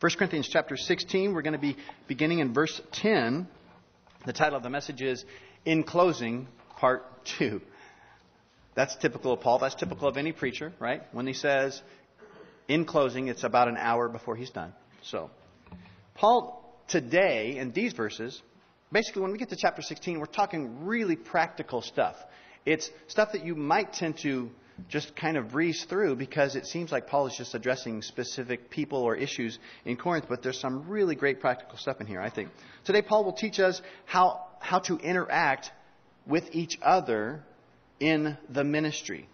1 Corinthians chapter 16, we're going to be beginning in verse 10. The title of the message is In Closing, Part 2. That's typical of Paul. That's typical of any preacher, right? When he says, in closing, it's about an hour before he's done. So, Paul, today, in these verses, basically, when we get to chapter 16, we're talking really practical stuff. It's stuff that you might tend to just kind of breeze through because it seems like Paul is just addressing specific people or issues in Corinth, but there's some really great practical stuff in here, I think. Today, Paul will teach us how, how to interact with each other in the ministry.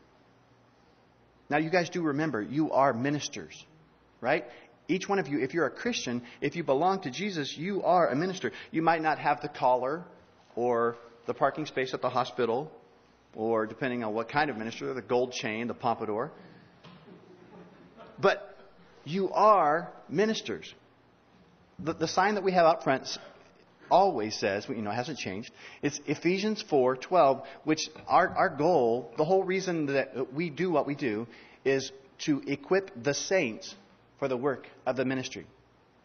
Now, you guys do remember, you are ministers, right? Each one of you, if you're a Christian, if you belong to Jesus, you are a minister. You might not have the collar or the parking space at the hospital or depending on what kind of minister, the gold chain, the pompadour. But you are ministers. The, the sign that we have out front always says, you know, it hasn't changed. It's Ephesians 4:12, which our, our goal, the whole reason that we do what we do, is to equip the saints for the work of the ministry.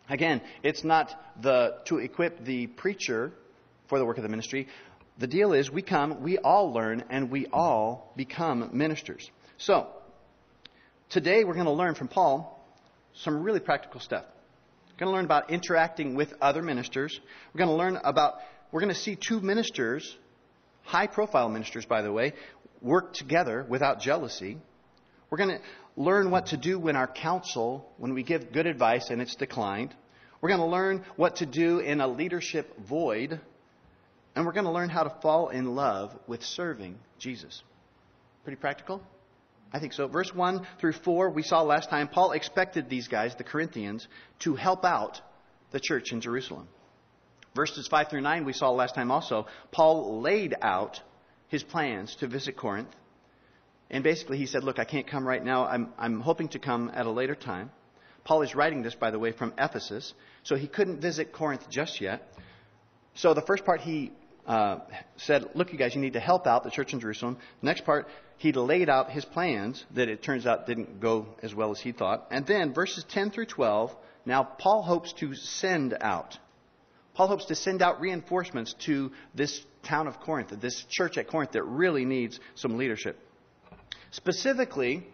Again, it's not the to equip the preacher for the work of the ministry, the deal is we come, we all learn, and we all become ministers. So, today we're going to learn from Paul some really practical stuff. We're going to learn about interacting with other ministers. We're going to learn about, we're going to see two ministers, high profile ministers, by the way, work together without jealousy. We're going to learn what to do when our counsel, when we give good advice and it's declined. We're going to learn what to do in a leadership void and we're going to learn how to fall in love with serving Jesus. Pretty practical? I think so. Verse 1 through 4, we saw last time, Paul expected these guys, the Corinthians, to help out the church in Jerusalem. Verses 5 through 9, we saw last time also, Paul laid out his plans to visit Corinth. And basically, he said, Look, I can't come right now. I'm, I'm hoping to come at a later time. Paul is writing this, by the way, from Ephesus, so he couldn't visit Corinth just yet. So the first part he uh, said, Look, you guys, you need to help out the church in Jerusalem. Next part, he laid out his plans that it turns out didn't go as well as he thought. And then verses 10 through 12, now Paul hopes to send out. Paul hopes to send out reinforcements to this town of Corinth, this church at Corinth that really needs some leadership. Specifically,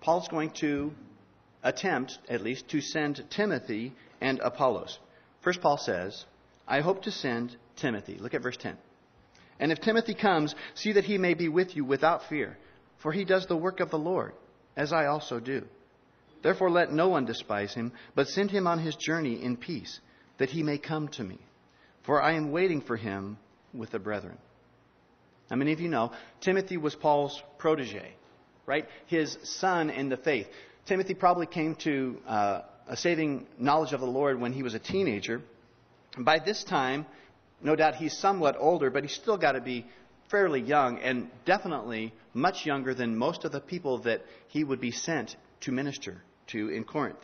Paul's going to attempt, at least, to send Timothy and Apollos. First, Paul says, I hope to send Timothy. Look at verse 10. And if Timothy comes, see that he may be with you without fear, for he does the work of the Lord, as I also do. Therefore, let no one despise him, but send him on his journey in peace, that he may come to me. For I am waiting for him with the brethren. Now, many of you know Timothy was Paul's protege, right? His son in the faith. Timothy probably came to uh, a saving knowledge of the Lord when he was a teenager. By this time, no doubt he's somewhat older, but he's still got to be fairly young and definitely much younger than most of the people that he would be sent to minister to in Corinth.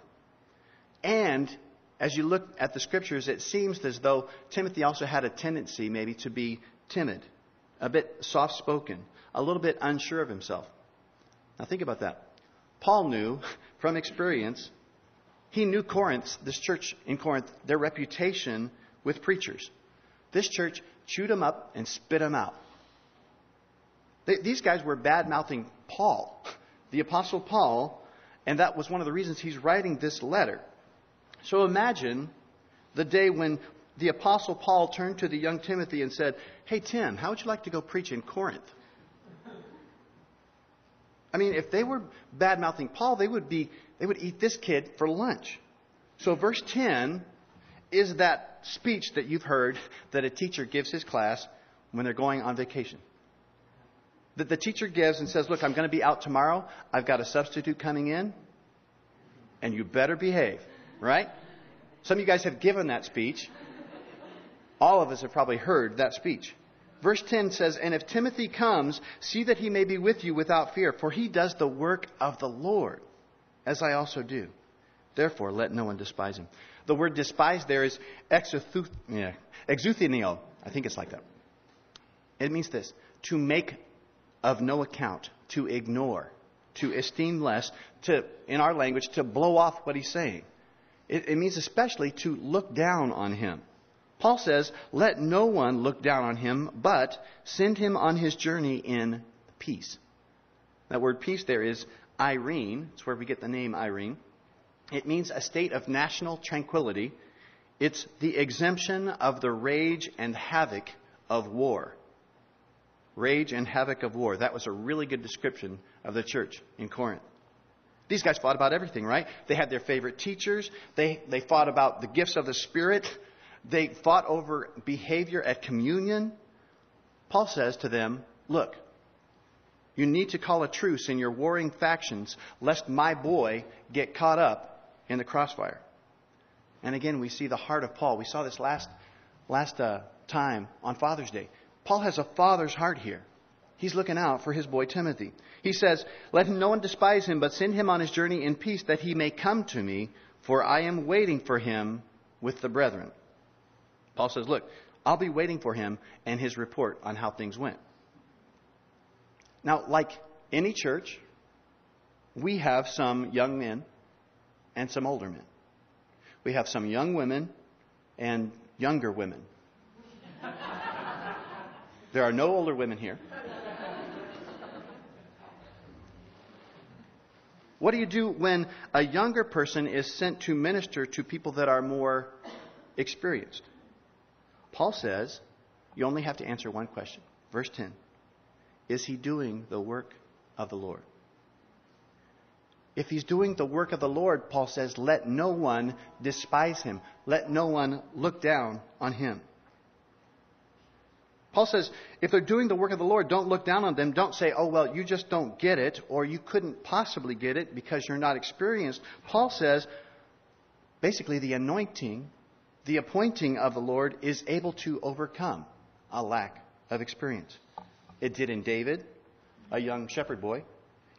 And as you look at the scriptures, it seems as though Timothy also had a tendency maybe to be timid, a bit soft spoken, a little bit unsure of himself. Now think about that. Paul knew from experience, he knew Corinth, this church in Corinth, their reputation with preachers. This church chewed them up and spit them out. They, these guys were bad mouthing Paul, the Apostle Paul, and that was one of the reasons he's writing this letter. So imagine the day when the Apostle Paul turned to the young Timothy and said, Hey, Tim, how would you like to go preach in Corinth? I mean, if they were bad mouthing Paul, they would, be, they would eat this kid for lunch. So, verse 10 is that speech that you've heard that a teacher gives his class when they're going on vacation. That the teacher gives and says, Look, I'm going to be out tomorrow. I've got a substitute coming in, and you better behave, right? Some of you guys have given that speech. All of us have probably heard that speech. Verse 10 says, And if Timothy comes, see that he may be with you without fear, for he does the work of the Lord, as I also do. Therefore, let no one despise him. The word despise there is exuthenio. I think it's like that. It means this to make of no account, to ignore, to esteem less, to, in our language, to blow off what he's saying. It, it means especially to look down on him. Paul says, Let no one look down on him, but send him on his journey in peace. That word peace there is Irene. It's where we get the name Irene. It means a state of national tranquility. It's the exemption of the rage and havoc of war. Rage and havoc of war. That was a really good description of the church in Corinth. These guys fought about everything, right? They had their favorite teachers. They, they fought about the gifts of the Spirit. They fought over behavior at communion. Paul says to them, Look, you need to call a truce in your warring factions, lest my boy get caught up in the crossfire. And again, we see the heart of Paul. We saw this last, last uh, time on Father's Day. Paul has a father's heart here. He's looking out for his boy Timothy. He says, Let no one despise him, but send him on his journey in peace, that he may come to me, for I am waiting for him with the brethren. Paul says, Look, I'll be waiting for him and his report on how things went. Now, like any church, we have some young men and some older men. We have some young women and younger women. There are no older women here. What do you do when a younger person is sent to minister to people that are more experienced? Paul says you only have to answer one question. Verse 10 Is he doing the work of the Lord? If he's doing the work of the Lord, Paul says, let no one despise him. Let no one look down on him. Paul says, if they're doing the work of the Lord, don't look down on them. Don't say, oh, well, you just don't get it, or you couldn't possibly get it because you're not experienced. Paul says, basically, the anointing, the appointing of the Lord is able to overcome a lack of experience. It did in David, a young shepherd boy.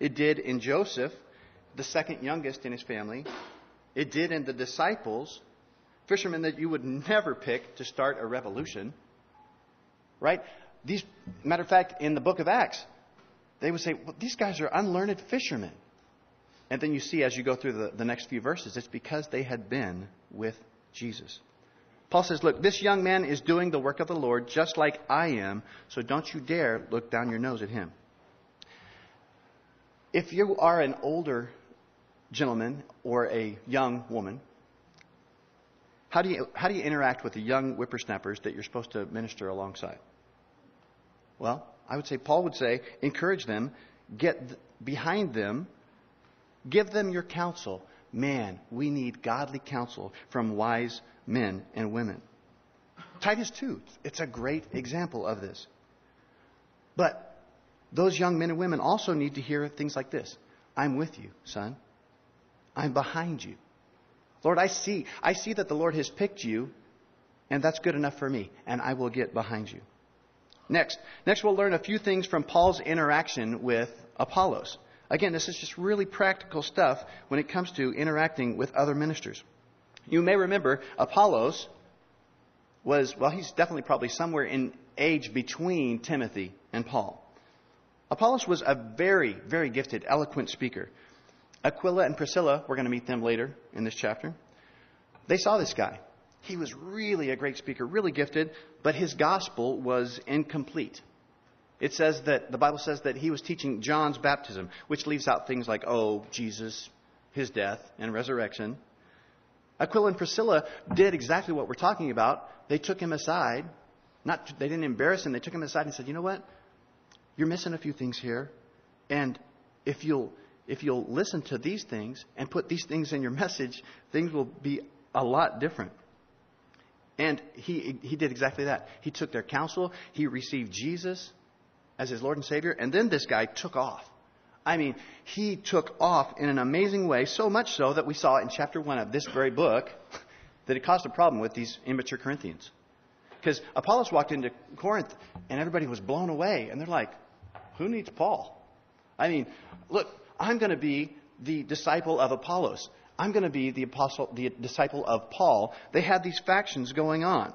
It did in Joseph, the second youngest in his family. It did in the disciples, fishermen that you would never pick to start a revolution right? These, matter of fact, in the book of Acts, they would say, well, these guys are unlearned fishermen. And then you see as you go through the, the next few verses, it's because they had been with Jesus. Paul says, Look, this young man is doing the work of the Lord just like I am, so don't you dare look down your nose at him. If you are an older gentleman or a young woman, how do you, how do you interact with the young whippersnappers that you're supposed to minister alongside? Well, I would say, Paul would say, encourage them, get behind them, give them your counsel. Man, we need godly counsel from wise men and women. Titus 2, it's a great example of this. But those young men and women also need to hear things like this I'm with you, son. I'm behind you. Lord, I see, I see that the Lord has picked you, and that's good enough for me, and I will get behind you. Next, next we'll learn a few things from Paul's interaction with Apollos. Again, this is just really practical stuff when it comes to interacting with other ministers. You may remember Apollos was, well, he's definitely probably somewhere in age between Timothy and Paul. Apollos was a very, very gifted, eloquent speaker. Aquila and Priscilla, we're going to meet them later in this chapter, they saw this guy. He was really a great speaker, really gifted, but his gospel was incomplete. It says that the Bible says that he was teaching John's baptism, which leaves out things like, oh, Jesus, his death and resurrection. Aquila and Priscilla did exactly what we're talking about. They took him aside. Not, they didn't embarrass him. They took him aside and said, you know what? You're missing a few things here. And if you'll, if you'll listen to these things and put these things in your message, things will be a lot different. And he, he did exactly that. He took their counsel, he received Jesus as his Lord and Savior, and then this guy took off. I mean, he took off in an amazing way, so much so that we saw in chapter 1 of this very book that it caused a problem with these immature Corinthians. Because Apollos walked into Corinth and everybody was blown away, and they're like, who needs Paul? I mean, look, I'm going to be the disciple of Apollos. I'm going to be the apostle, the disciple of Paul. They had these factions going on.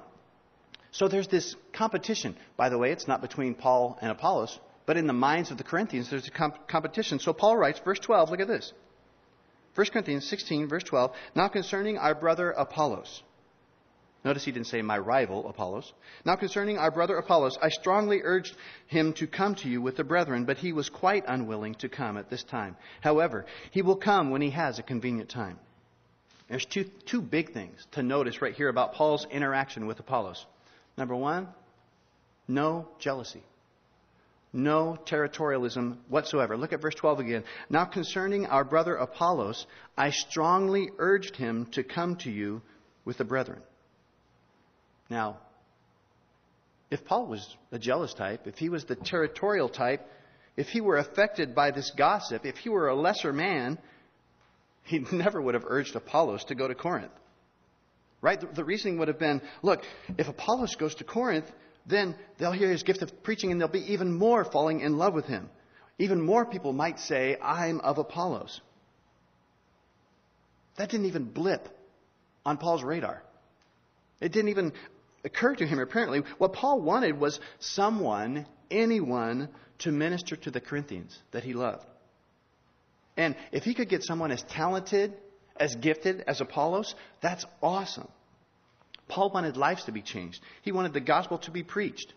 So there's this competition. By the way, it's not between Paul and Apollos, but in the minds of the Corinthians, there's a comp- competition. So Paul writes, verse 12, look at this. 1 Corinthians 16, verse 12. Now concerning our brother Apollos. Notice he didn't say my rival Apollos. Now concerning our brother Apollos, I strongly urged him to come to you with the brethren, but he was quite unwilling to come at this time. However, he will come when he has a convenient time. There's two, two big things to notice right here about Paul's interaction with Apollos. Number one, no jealousy. No territorialism whatsoever. Look at verse 12 again. Now concerning our brother Apollos, I strongly urged him to come to you with the brethren. Now, if Paul was a jealous type, if he was the territorial type, if he were affected by this gossip, if he were a lesser man, he never would have urged Apollos to go to Corinth. Right? The, the reasoning would have been look, if Apollos goes to Corinth, then they'll hear his gift of preaching and they'll be even more falling in love with him. Even more people might say, I'm of Apollos. That didn't even blip on Paul's radar. It didn't even occur to him, apparently. What Paul wanted was someone, anyone, to minister to the Corinthians that he loved. And if he could get someone as talented, as gifted as Apollos, that's awesome. Paul wanted lives to be changed. He wanted the gospel to be preached.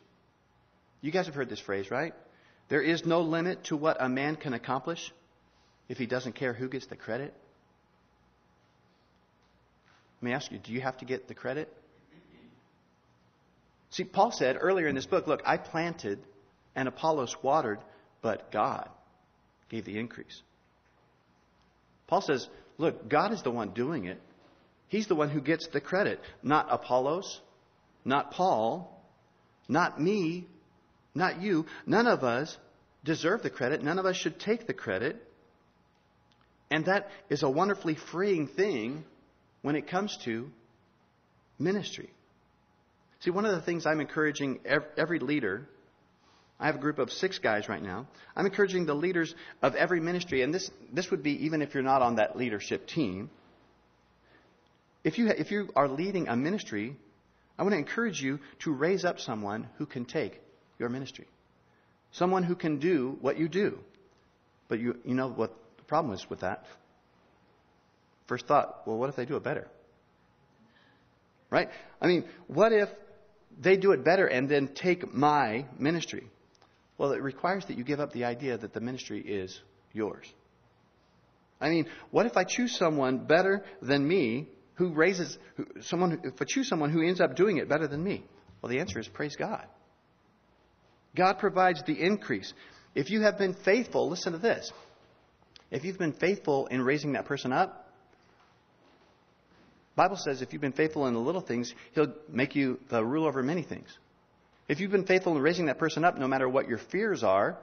You guys have heard this phrase, right? There is no limit to what a man can accomplish if he doesn't care who gets the credit. Let me ask you, do you have to get the credit? See, Paul said earlier in this book, look, I planted and Apollos watered, but God gave the increase. Paul says, look, God is the one doing it. He's the one who gets the credit, not Apollos, not Paul, not me, not you. None of us deserve the credit. None of us should take the credit. And that is a wonderfully freeing thing when it comes to ministry. See, one of the things I'm encouraging every leader, I have a group of six guys right now. I'm encouraging the leaders of every ministry, and this, this would be even if you're not on that leadership team. If you, if you are leading a ministry, I want to encourage you to raise up someone who can take your ministry. Someone who can do what you do. But you, you know what the problem is with that? First thought, well, what if they do it better? Right? I mean, what if they do it better and then take my ministry? Well, it requires that you give up the idea that the ministry is yours. I mean, what if I choose someone better than me who raises who, someone? If I choose someone who ends up doing it better than me, well, the answer is praise God. God provides the increase. If you have been faithful, listen to this. If you've been faithful in raising that person up, Bible says if you've been faithful in the little things, he'll make you the ruler over many things. If you've been faithful in raising that person up, no matter what your fears are,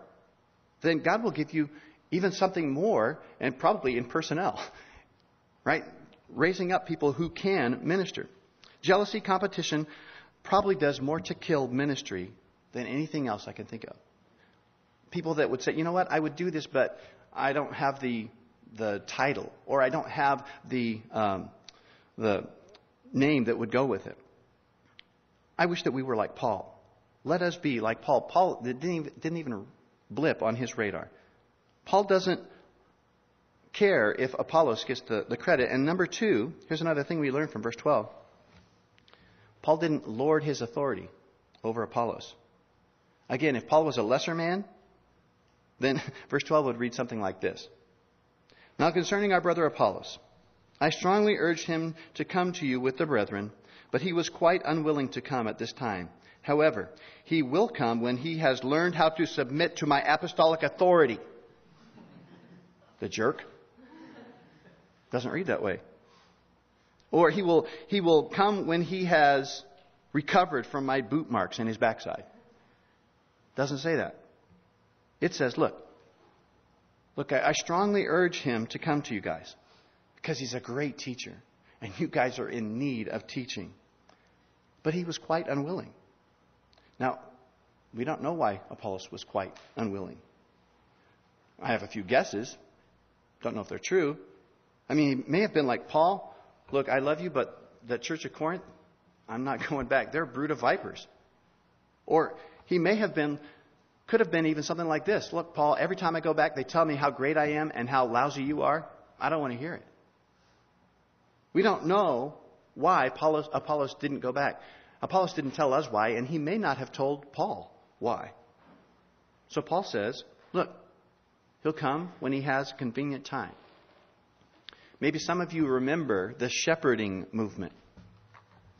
then God will give you even something more, and probably in personnel. Right? Raising up people who can minister. Jealousy, competition probably does more to kill ministry than anything else I can think of. People that would say, you know what, I would do this, but I don't have the the title, or I don't have the um, the name that would go with it. I wish that we were like Paul. Let us be like Paul. Paul didn't even, didn't even blip on his radar. Paul doesn't care if Apollos gets the, the credit. And number two, here's another thing we learn from verse 12. Paul didn't lord his authority over Apollos. Again, if Paul was a lesser man, then verse 12 would read something like this. Now concerning our brother Apollos, I strongly urged him to come to you with the brethren, but he was quite unwilling to come at this time. However, he will come when he has learned how to submit to my apostolic authority. The jerk. Doesn't read that way. Or he will, he will come when he has recovered from my boot marks in his backside. Doesn't say that. It says, look, look, I, I strongly urge him to come to you guys because he's a great teacher, and you guys are in need of teaching. But he was quite unwilling. Now, we don't know why Apollos was quite unwilling. I have a few guesses. Don't know if they're true. I mean, he may have been like, Paul, look, I love you, but the church of Corinth, I'm not going back. They're a brood of vipers. Or he may have been, could have been even something like this. Look, Paul, every time I go back, they tell me how great I am and how lousy you are. I don't want to hear it. We don't know why Apollos, Apollos didn't go back. Apollos didn't tell us why, and he may not have told Paul why. So Paul says, look, he'll come when he has a convenient time. Maybe some of you remember the shepherding movement.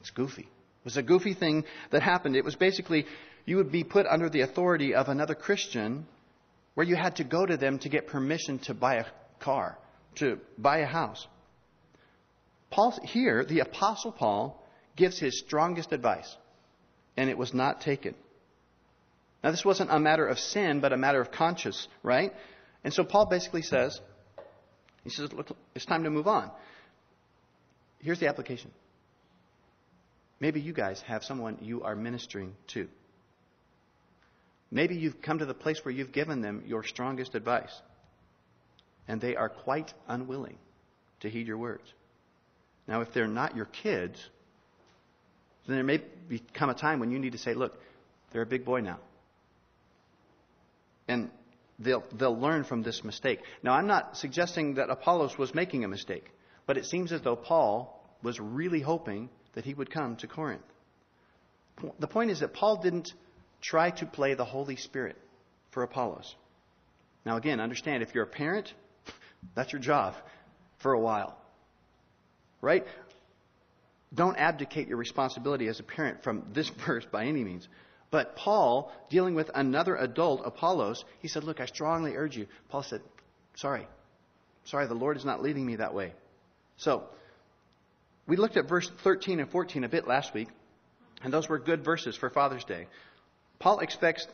It's goofy. It was a goofy thing that happened. It was basically you would be put under the authority of another Christian where you had to go to them to get permission to buy a car, to buy a house. Paul, here, the Apostle Paul gives his strongest advice, and it was not taken. Now, this wasn't a matter of sin, but a matter of conscience, right? And so Paul basically says, he says, look, it's time to move on. Here's the application. Maybe you guys have someone you are ministering to. Maybe you've come to the place where you've given them your strongest advice, and they are quite unwilling to heed your words. Now, if they're not your kids, then there may become a time when you need to say, look, they're a big boy now. And they'll, they'll learn from this mistake. Now, I'm not suggesting that Apollos was making a mistake, but it seems as though Paul was really hoping that he would come to Corinth. The point is that Paul didn't try to play the Holy Spirit for Apollos. Now, again, understand if you're a parent, that's your job for a while. Right? Don't abdicate your responsibility as a parent from this verse by any means. But Paul, dealing with another adult, Apollos, he said, Look, I strongly urge you. Paul said, Sorry. Sorry, the Lord is not leading me that way. So, we looked at verse 13 and 14 a bit last week, and those were good verses for Father's Day. Paul expects,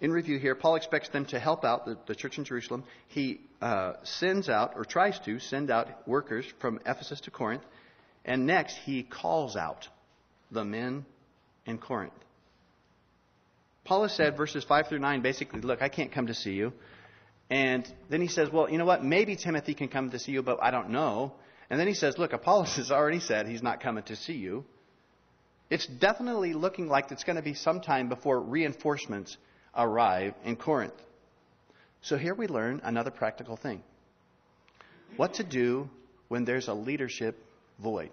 in review here, Paul expects them to help out the, the church in Jerusalem. He uh, sends out, or tries to send out workers from Ephesus to Corinth, and next he calls out the men in Corinth. Paul has said, verses 5 through 9, basically, look, I can't come to see you. And then he says, well, you know what? Maybe Timothy can come to see you, but I don't know. And then he says, look, Apollos has already said he's not coming to see you. It's definitely looking like it's going to be some time before reinforcements arrive in Corinth. So here we learn another practical thing. What to do when there's a leadership void.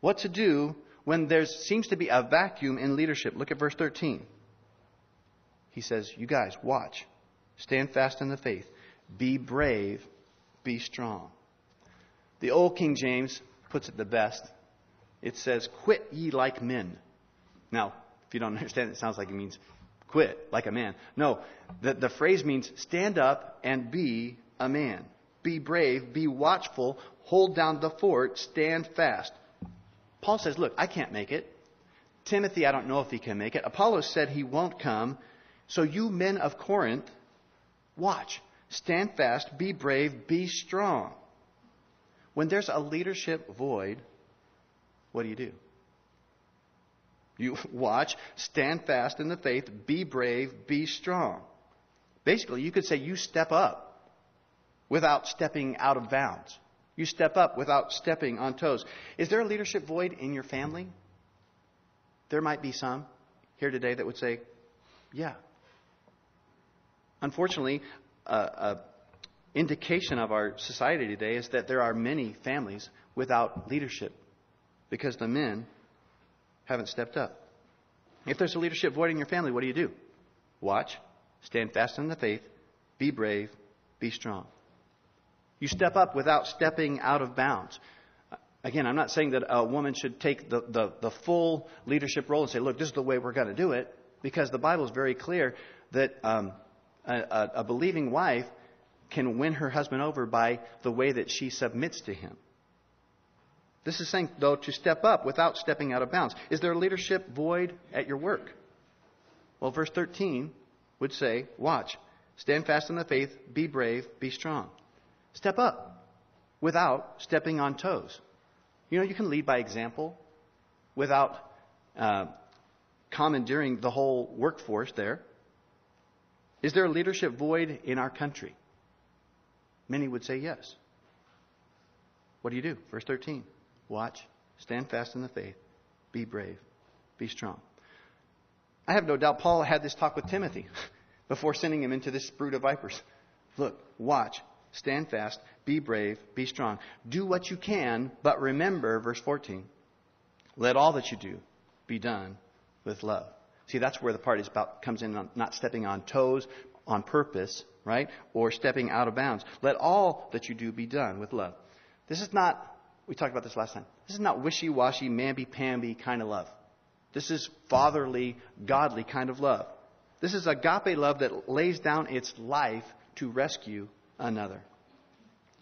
What to do when there seems to be a vacuum in leadership. Look at verse 13 he says, You guys, watch. Stand fast in the faith. Be brave. Be strong. The old King James puts it the best. It says, Quit ye like men. Now, if you don't understand, it sounds like it means quit like a man. No, the, the phrase means stand up and be a man. Be brave, be watchful, hold down the fort, stand fast. Paul says, Look, I can't make it. Timothy, I don't know if he can make it. Apollos said he won't come. So, you men of Corinth, watch, stand fast, be brave, be strong. When there's a leadership void, what do you do? You watch, stand fast in the faith, be brave, be strong. Basically, you could say you step up without stepping out of bounds. You step up without stepping on toes. Is there a leadership void in your family? There might be some here today that would say, yeah, Unfortunately, an indication of our society today is that there are many families without leadership because the men haven't stepped up. If there's a leadership void in your family, what do you do? Watch, stand fast in the faith, be brave, be strong. You step up without stepping out of bounds. Again, I'm not saying that a woman should take the, the, the full leadership role and say, look, this is the way we're going to do it, because the Bible is very clear that um, a, a believing wife can win her husband over by the way that she submits to him. This is saying, though, to step up without stepping out of bounds. Is there a leadership void at your work? Well, verse 13 would say, Watch, stand fast in the faith, be brave, be strong. Step up without stepping on toes. You know, you can lead by example without uh, commandeering the whole workforce there. Is there a leadership void in our country? Many would say yes. What do you do? Verse 13 Watch, stand fast in the faith, be brave, be strong. I have no doubt Paul had this talk with Timothy before sending him into this brood of vipers. Look, watch, stand fast, be brave, be strong. Do what you can, but remember, verse 14, let all that you do be done with love. See, that's where the part is about comes in on not stepping on toes on purpose, right? Or stepping out of bounds. Let all that you do be done with love. This is not, we talked about this last time, this is not wishy washy, mamby pamby kind of love. This is fatherly, godly kind of love. This is agape love that lays down its life to rescue another.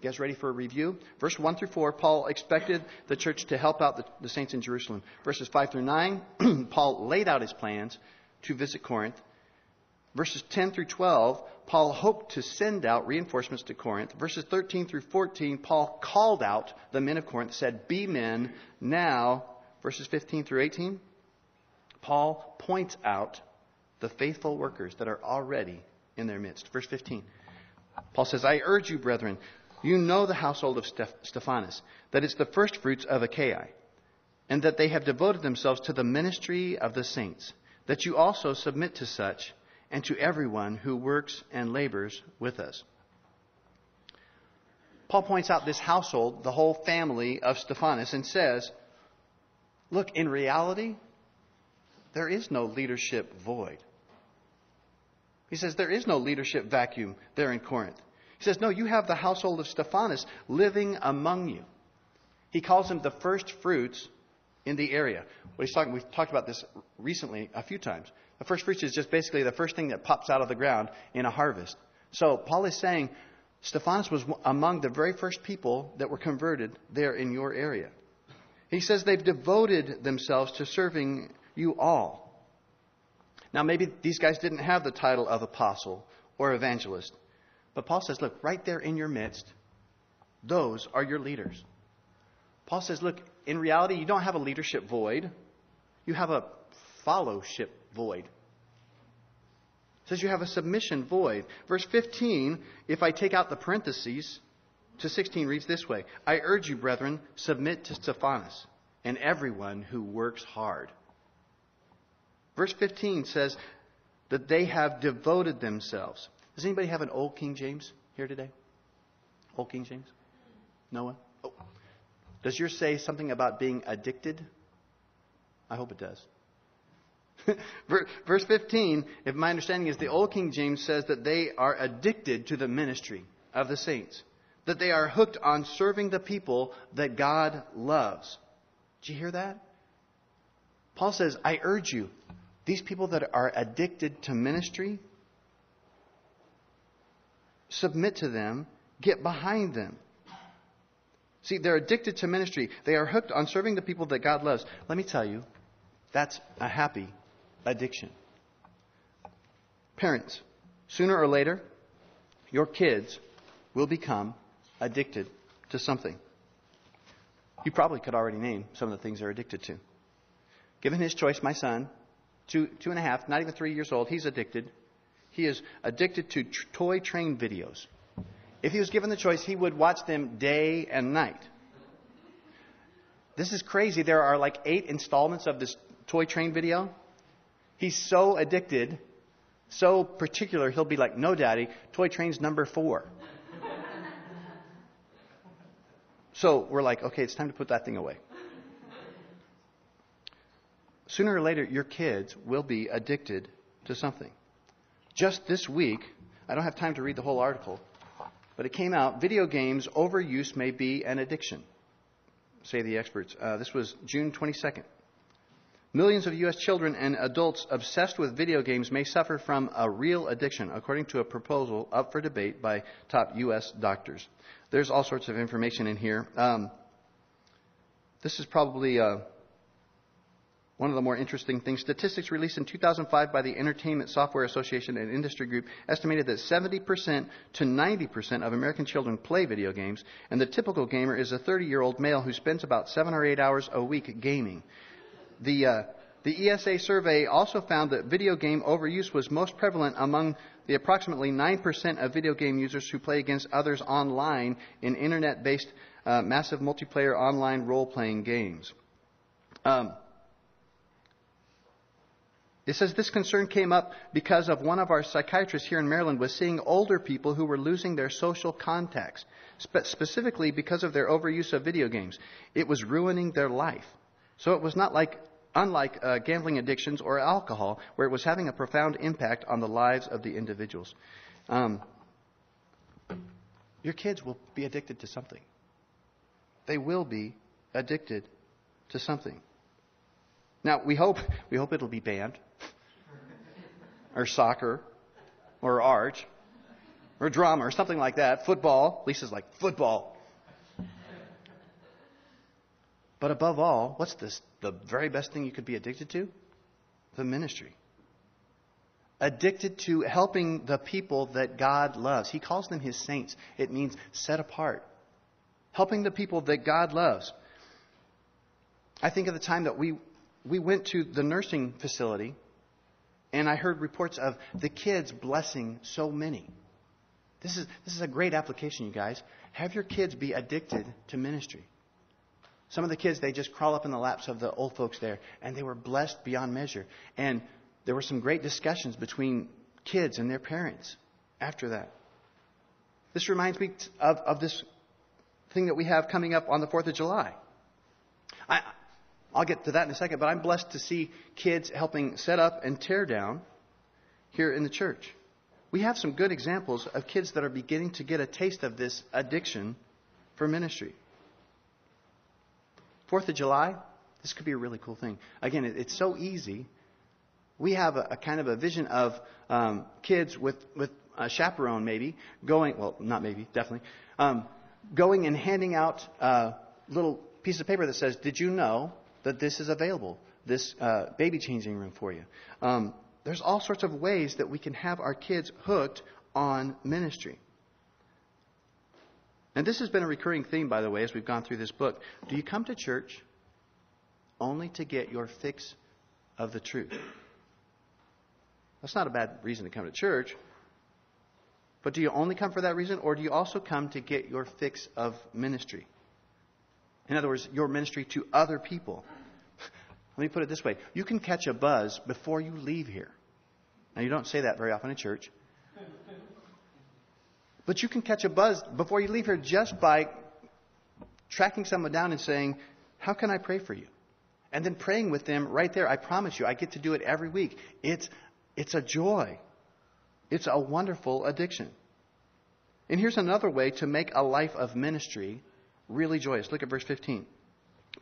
You guys ready for a review? Verse 1 through 4, Paul expected the church to help out the, the saints in Jerusalem. Verses 5 through 9, Paul laid out his plans to visit Corinth. Verses 10 through 12, Paul hoped to send out reinforcements to Corinth. Verses 13 through 14, Paul called out the men of Corinth, said, Be men now. Verses 15 through 18, Paul points out the faithful workers that are already in their midst. Verse 15, Paul says, I urge you, brethren, you know the household of Stephanas, that it's the first fruits of Achaia, and that they have devoted themselves to the ministry of the saints, that you also submit to such and to everyone who works and labors with us. Paul points out this household, the whole family of Stephanas, and says, Look, in reality, there is no leadership void. He says there is no leadership vacuum there in Corinth. He says, No, you have the household of Stephanas living among you. He calls them the first fruits in the area. What he's talking, we've talked about this recently a few times. The first fruits is just basically the first thing that pops out of the ground in a harvest. So Paul is saying Stephanas was among the very first people that were converted there in your area. He says they've devoted themselves to serving you all. Now, maybe these guys didn't have the title of apostle or evangelist, but Paul says, look, right there in your midst, those are your leaders. Paul says, look, in reality, you don't have a leadership void, you have a fellowship void. It says you have a submission void. Verse 15, if I take out the parentheses, to 16 reads this way I urge you, brethren, submit to Stephanas and everyone who works hard. Verse 15 says that they have devoted themselves. Does anybody have an old King James here today? Old King James? Noah? Oh. Does yours say something about being addicted? I hope it does. Verse 15, if my understanding is the Old King James says that they are addicted to the ministry of the saints, that they are hooked on serving the people that God loves. Did you hear that? Paul says, I urge you, these people that are addicted to ministry, submit to them, get behind them. See, they're addicted to ministry. They are hooked on serving the people that God loves. Let me tell you, that's a happy addiction. Parents, sooner or later, your kids will become addicted to something. You probably could already name some of the things they're addicted to. Given his choice, my son, two, two and a half, not even three years old, he's addicted he is addicted to tr- toy train videos. If he was given the choice, he would watch them day and night. This is crazy. There are like eight installments of this toy train video. He's so addicted, so particular, he'll be like, No, Daddy, toy train's number four. so we're like, Okay, it's time to put that thing away. Sooner or later, your kids will be addicted to something. Just this week, I don't have time to read the whole article, but it came out video games overuse may be an addiction, say the experts. Uh, this was June 22nd. Millions of U.S. children and adults obsessed with video games may suffer from a real addiction, according to a proposal up for debate by top U.S. doctors. There's all sorts of information in here. Um, this is probably. Uh, one of the more interesting things, statistics released in 2005 by the Entertainment Software Association and Industry Group estimated that 70% to 90% of American children play video games, and the typical gamer is a 30 year old male who spends about seven or eight hours a week gaming. The, uh, the ESA survey also found that video game overuse was most prevalent among the approximately 9% of video game users who play against others online in internet based uh, massive multiplayer online role playing games. Um, It says this concern came up because of one of our psychiatrists here in Maryland was seeing older people who were losing their social contacts, spe- specifically because of their overuse of video games. It was ruining their life. So it was not like unlike uh, gambling addictions or alcohol, where it was having a profound impact on the lives of the individuals. Um, your kids will be addicted to something. They will be addicted to something. Now we hope we hope it'll be band, or soccer or art or drama or something like that. Football. Lisa's like, football. But above all, what's this? The very best thing you could be addicted to? The ministry. Addicted to helping the people that God loves. He calls them His saints. It means set apart. Helping the people that God loves. I think of the time that we, we went to the nursing facility and I heard reports of the kids blessing so many. This is, this is a great application, you guys. Have your kids be addicted to ministry. Some of the kids, they just crawl up in the laps of the old folks there, and they were blessed beyond measure. And there were some great discussions between kids and their parents after that. This reminds me of, of this thing that we have coming up on the 4th of July. I, I'll get to that in a second, but I'm blessed to see kids helping set up and tear down here in the church. We have some good examples of kids that are beginning to get a taste of this addiction for ministry. Fourth of July, this could be a really cool thing. Again, it's so easy. We have a, a kind of a vision of um, kids with, with a chaperone, maybe, going, well, not maybe, definitely, um, going and handing out a little piece of paper that says, Did you know that this is available, this uh, baby changing room for you. Um, there's all sorts of ways that we can have our kids hooked on ministry. And this has been a recurring theme, by the way, as we've gone through this book. Do you come to church only to get your fix of the truth? That's not a bad reason to come to church. But do you only come for that reason, or do you also come to get your fix of ministry? In other words, your ministry to other people. Let me put it this way you can catch a buzz before you leave here. Now, you don't say that very often in church. But you can catch a buzz before you leave here just by tracking someone down and saying, How can I pray for you? And then praying with them right there. I promise you, I get to do it every week. It's, it's a joy, it's a wonderful addiction. And here's another way to make a life of ministry really joyous. Look at verse 15.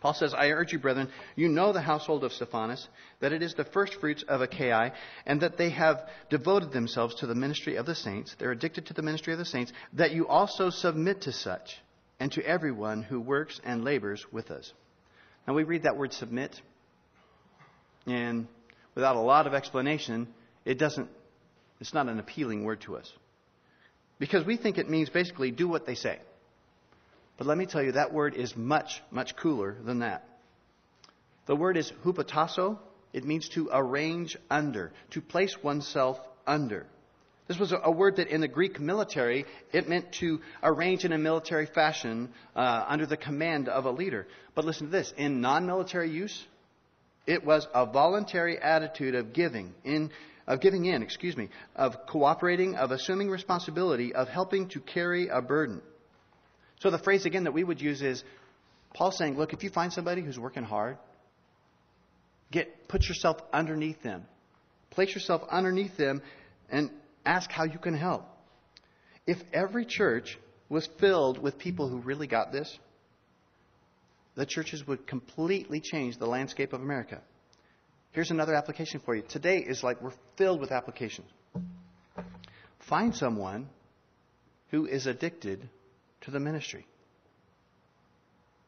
Paul says, I urge you, brethren, you know the household of Stephanas, that it is the first fruits of Achaia, and that they have devoted themselves to the ministry of the saints. They're addicted to the ministry of the saints, that you also submit to such, and to everyone who works and labors with us. Now we read that word submit, and without a lot of explanation, it doesn't, it's not an appealing word to us. Because we think it means basically do what they say. But let me tell you, that word is much, much cooler than that. The word is hupotasso. It means to arrange under, to place oneself under. This was a word that in the Greek military, it meant to arrange in a military fashion uh, under the command of a leader. But listen to this in non military use, it was a voluntary attitude of giving, in, of giving in, excuse me, of cooperating, of assuming responsibility, of helping to carry a burden. So the phrase again that we would use is Paul saying, look, if you find somebody who's working hard, get put yourself underneath them. Place yourself underneath them and ask how you can help. If every church was filled with people who really got this, the churches would completely change the landscape of America. Here's another application for you. Today is like we're filled with applications. Find someone who is addicted to the ministry.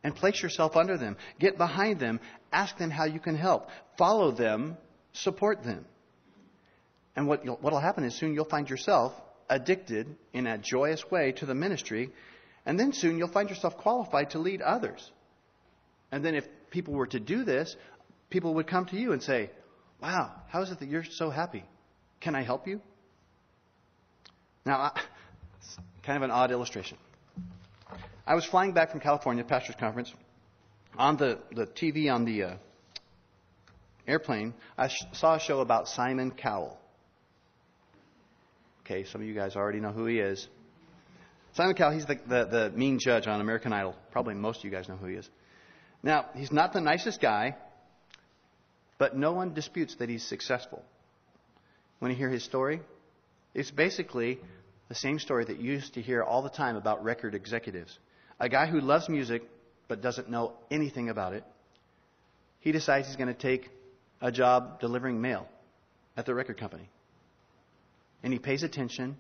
And place yourself under them. Get behind them. Ask them how you can help. Follow them. Support them. And what will happen is soon you'll find yourself addicted in a joyous way to the ministry. And then soon you'll find yourself qualified to lead others. And then if people were to do this, people would come to you and say, Wow, how is it that you're so happy? Can I help you? Now, it's kind of an odd illustration. I was flying back from California, pastor's conference. On the, the TV on the uh, airplane, I sh- saw a show about Simon Cowell. Okay, some of you guys already know who he is. Simon Cowell, he's the, the, the mean judge on American Idol. Probably most of you guys know who he is. Now, he's not the nicest guy, but no one disputes that he's successful. When you hear his story, it's basically the same story that you used to hear all the time about record executives. A guy who loves music but doesn't know anything about it. He decides he's going to take a job delivering mail at the record company. And he pays attention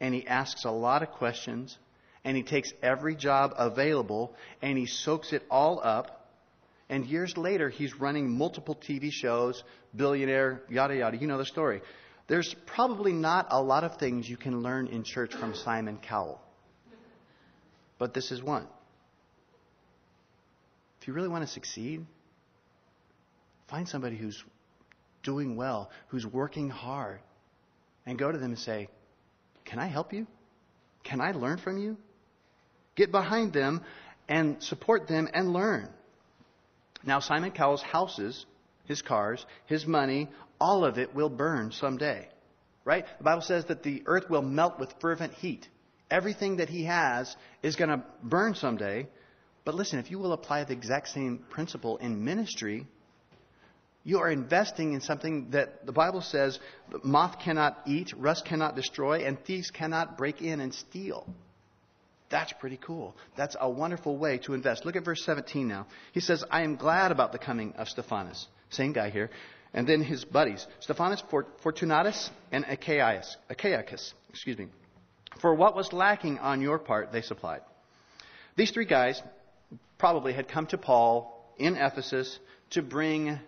and he asks a lot of questions and he takes every job available and he soaks it all up. And years later, he's running multiple TV shows, billionaire, yada yada. You know the story. There's probably not a lot of things you can learn in church from Simon Cowell. But this is one. If you really want to succeed, find somebody who's doing well, who's working hard, and go to them and say, Can I help you? Can I learn from you? Get behind them and support them and learn. Now, Simon Cowell's houses, his cars, his money, all of it will burn someday. Right? The Bible says that the earth will melt with fervent heat. Everything that he has is going to burn someday. But listen, if you will apply the exact same principle in ministry, you are investing in something that the Bible says moth cannot eat, rust cannot destroy, and thieves cannot break in and steal. That's pretty cool. That's a wonderful way to invest. Look at verse 17 now. He says, I am glad about the coming of Stephanas. Same guy here and then his buddies, Stephanas, Fortunatus, and Achaicus. Achaicus, excuse me. For what was lacking on your part, they supplied. These three guys probably had come to Paul in Ephesus to bring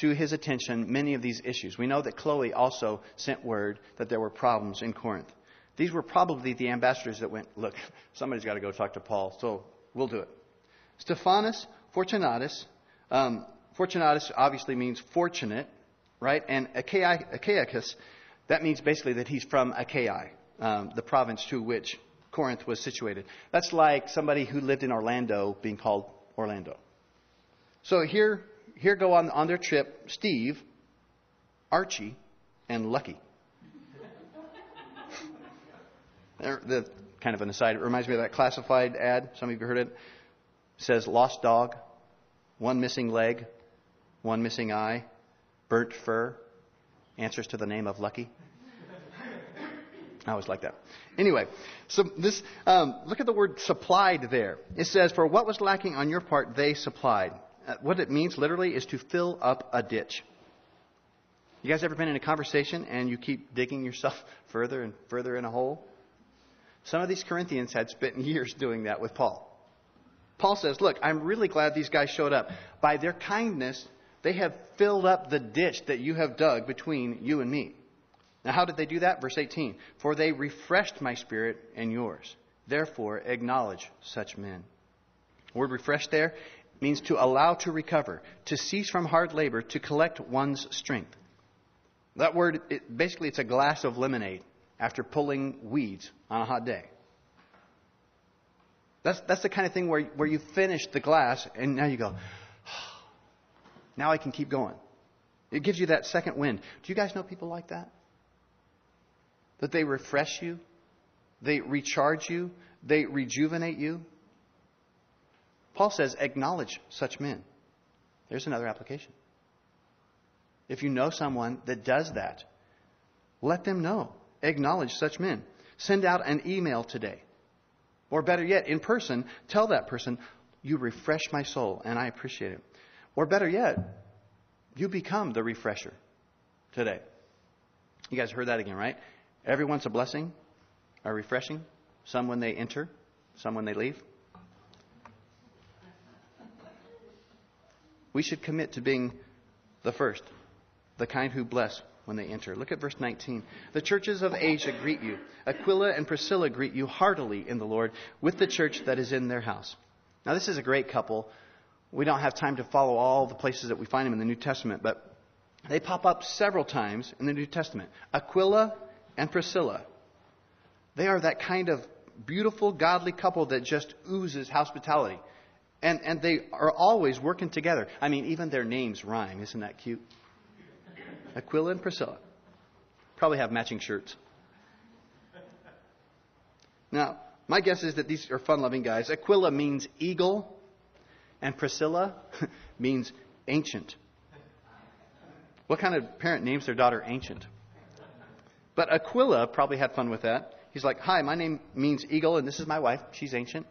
to his attention many of these issues. We know that Chloe also sent word that there were problems in Corinth. These were probably the ambassadors that went, look, somebody's got to go talk to Paul, so we'll do it. Stephanas, Fortunatus, um, Fortunatus obviously means fortunate, right? And Achaicus, that means basically that he's from Achaia, um, the province to which Corinth was situated. That's like somebody who lived in Orlando being called Orlando. So here, here go on, on their trip Steve, Archie, and Lucky. the, kind of an aside, it reminds me of that classified ad. Some of you heard it. it says lost dog, one missing leg, one missing eye, burnt fur, answers to the name of Lucky. I always like that. Anyway, so this, um, look at the word supplied there. It says, For what was lacking on your part, they supplied. Uh, what it means literally is to fill up a ditch. You guys ever been in a conversation and you keep digging yourself further and further in a hole? Some of these Corinthians had spent years doing that with Paul. Paul says, Look, I'm really glad these guys showed up. By their kindness, they have filled up the ditch that you have dug between you and me. Now, how did they do that? Verse 18 For they refreshed my spirit and yours. Therefore, acknowledge such men. Word refresh there means to allow to recover, to cease from hard labor, to collect one's strength. That word, it, basically, it's a glass of lemonade after pulling weeds on a hot day. That's, that's the kind of thing where, where you finish the glass and now you go, now I can keep going. It gives you that second wind. Do you guys know people like that? That they refresh you, they recharge you, they rejuvenate you. Paul says, acknowledge such men. There's another application. If you know someone that does that, let them know. Acknowledge such men. Send out an email today. Or better yet, in person, tell that person, you refresh my soul and I appreciate it. Or better yet, you become the refresher today. You guys heard that again, right? Everyone's a blessing, a refreshing. Some when they enter, some when they leave. We should commit to being the first, the kind who bless when they enter. Look at verse 19. The churches of Asia greet you. Aquila and Priscilla greet you heartily in the Lord with the church that is in their house. Now, this is a great couple we don't have time to follow all the places that we find them in the New Testament, but they pop up several times in the New Testament. Aquila and Priscilla. They are that kind of beautiful, godly couple that just oozes hospitality. And, and they are always working together. I mean, even their names rhyme. Isn't that cute? Aquila and Priscilla. Probably have matching shirts. Now, my guess is that these are fun loving guys. Aquila means eagle, and Priscilla means ancient. What kind of parent names their daughter ancient? But Aquila probably had fun with that. He's like, Hi, my name means eagle, and this is my wife. She's ancient.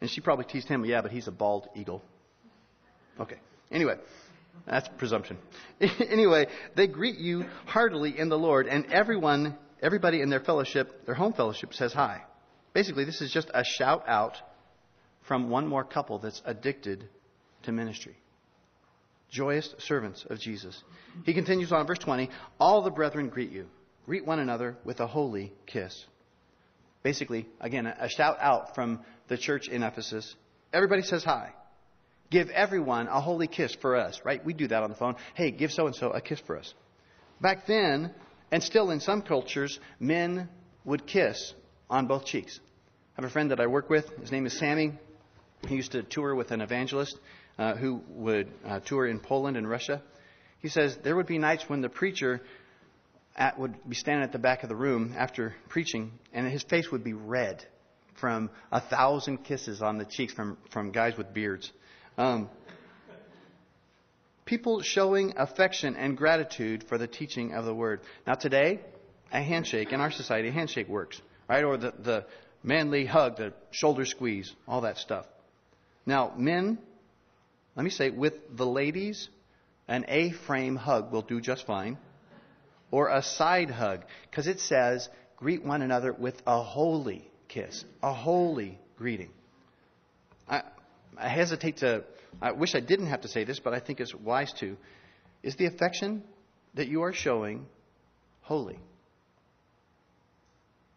And she probably teased him, Yeah, but he's a bald eagle. Okay. Anyway, that's presumption. anyway, they greet you heartily in the Lord, and everyone, everybody in their fellowship, their home fellowship, says hi. Basically, this is just a shout out from one more couple that's addicted to ministry. Joyous servants of Jesus. He continues on, verse 20 All the brethren greet you. Greet one another with a holy kiss. Basically, again, a shout out from the church in Ephesus. Everybody says hi. Give everyone a holy kiss for us, right? We do that on the phone. Hey, give so and so a kiss for us. Back then, and still in some cultures, men would kiss on both cheeks. I have a friend that I work with. His name is Sammy. He used to tour with an evangelist uh, who would uh, tour in Poland and Russia. He says there would be nights when the preacher at, would be standing at the back of the room after preaching, and his face would be red from a thousand kisses on the cheeks from, from guys with beards. Um, people showing affection and gratitude for the teaching of the word. Now, today, a handshake in our society, a handshake works, right? Or the, the manly hug, the shoulder squeeze, all that stuff. Now, men, let me say, with the ladies, an A frame hug will do just fine or a side hug, because it says, greet one another with a holy kiss, a holy greeting. I, I hesitate to, I wish I didn't have to say this, but I think it's wise to. Is the affection that you are showing holy?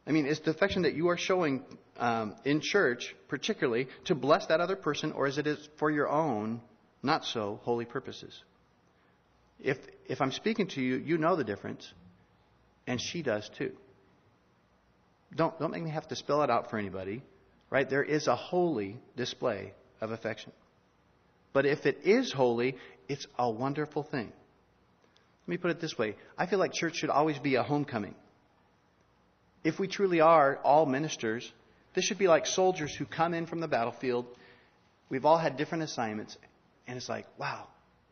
I mean, is the affection that you are showing um, in church, particularly, to bless that other person, or is it for your own, not so holy purposes? If, if I'm speaking to you, you know the difference, and she does too. Don't, don't make me have to spell it out for anybody, right? There is a holy display of affection. But if it is holy, it's a wonderful thing. Let me put it this way I feel like church should always be a homecoming. If we truly are all ministers, this should be like soldiers who come in from the battlefield. We've all had different assignments, and it's like, wow,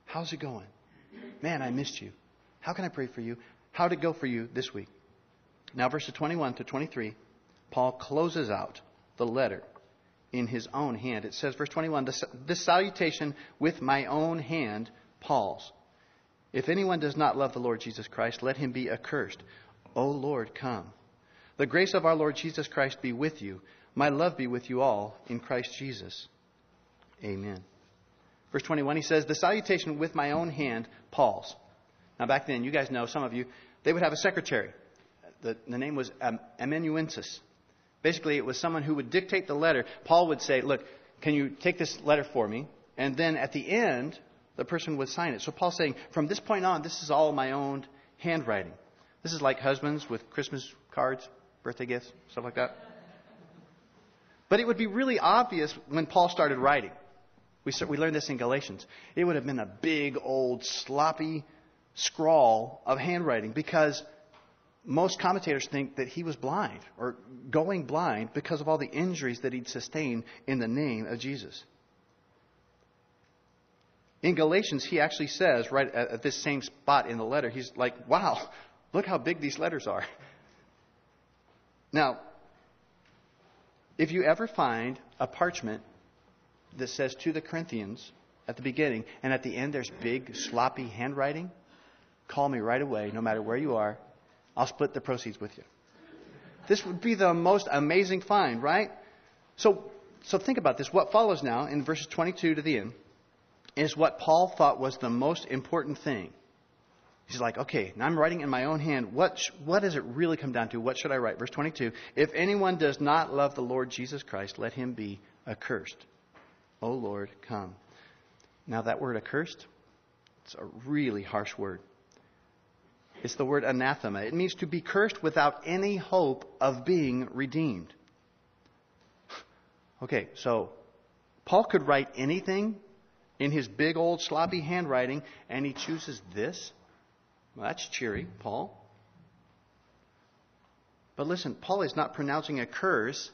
how's it going? Man, I missed you. How can I pray for you? How'd it go for you this week? Now, verses 21 to 23, Paul closes out the letter in his own hand. It says, verse 21, this salutation with my own hand, Paul's. If anyone does not love the Lord Jesus Christ, let him be accursed. O Lord, come. The grace of our Lord Jesus Christ be with you. My love be with you all in Christ Jesus. Amen. Verse 21, he says, The salutation with my own hand, Paul's. Now, back then, you guys know, some of you, they would have a secretary. The, the name was amanuensis. Basically, it was someone who would dictate the letter. Paul would say, Look, can you take this letter for me? And then at the end, the person would sign it. So Paul's saying, From this point on, this is all my own handwriting. This is like husbands with Christmas cards, birthday gifts, stuff like that. But it would be really obvious when Paul started writing. We, we learned this in Galatians. It would have been a big, old, sloppy scrawl of handwriting because most commentators think that he was blind or going blind because of all the injuries that he'd sustained in the name of Jesus. In Galatians, he actually says, right at, this same spot in the letter, he's like, wow, look how big these letters are. Now, if you ever find a parchment that says to the Corinthians at the beginning, and at the end there's big, sloppy handwriting, call me right away, no matter where you are. I'll split the proceeds with you. This would be the most amazing find, right? So, so think about this. What follows now in verses 22 to the end is what Paul thought was the most important thing. He's like, okay, now I'm writing in my own hand. What, what does it really come down to? What should I write? Verse 22 If anyone does not love the Lord Jesus Christ, let him be accursed. O Lord, come. Now, that word accursed, it's a really harsh word. It's the word anathema. It means to be cursed without any hope of being redeemed. Okay, so Paul could write anything in his big old sloppy handwriting, and he chooses this. Well, that's cheery, Paul. But listen, Paul is not pronouncing a curse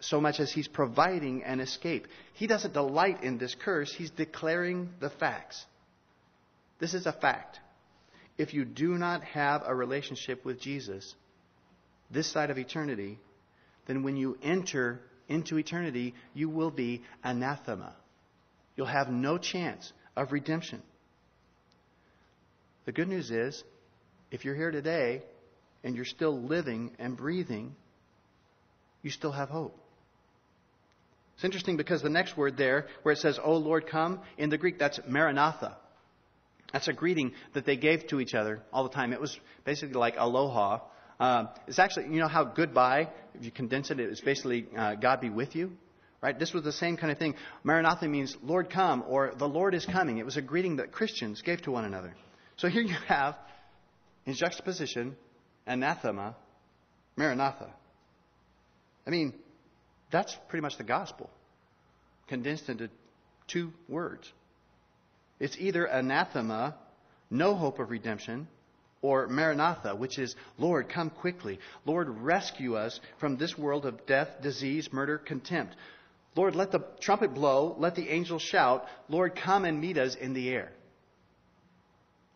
so much as he's providing an escape. He doesn't delight in this curse, he's declaring the facts. This is a fact. If you do not have a relationship with Jesus this side of eternity, then when you enter into eternity, you will be anathema. You'll have no chance of redemption. The good news is, if you're here today and you're still living and breathing, you still have hope. It's interesting because the next word there, where it says, O Lord, come, in the Greek, that's Maranatha. That's a greeting that they gave to each other all the time. It was basically like aloha. Um, it's actually, you know how goodbye, if you condense it, it's basically uh, God be with you. Right? This was the same kind of thing. Maranatha means Lord come or the Lord is coming. It was a greeting that Christians gave to one another. So here you have, in juxtaposition, anathema, Maranatha. I mean, that's pretty much the gospel, condensed into two words. It's either anathema, no hope of redemption, or Maranatha, which is, Lord, come quickly. Lord, rescue us from this world of death, disease, murder, contempt. Lord, let the trumpet blow, let the angels shout, Lord, come and meet us in the air.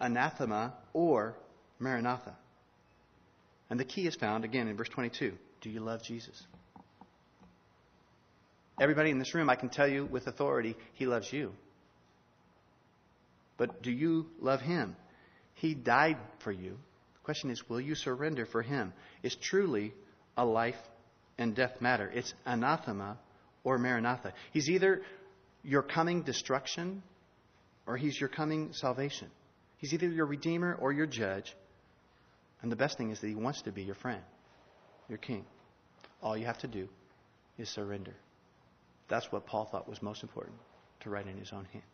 Anathema or Maranatha. And the key is found again in verse 22. Do you love Jesus? Everybody in this room, I can tell you with authority, he loves you. But do you love him? He died for you. The question is, will you surrender for him? It's truly a life and death matter. It's anathema or maranatha. He's either your coming destruction or he's your coming salvation. He's either your redeemer or your judge. And the best thing is that he wants to be your friend, your king. All you have to do is surrender. That's what Paul thought was most important to write in his own hand.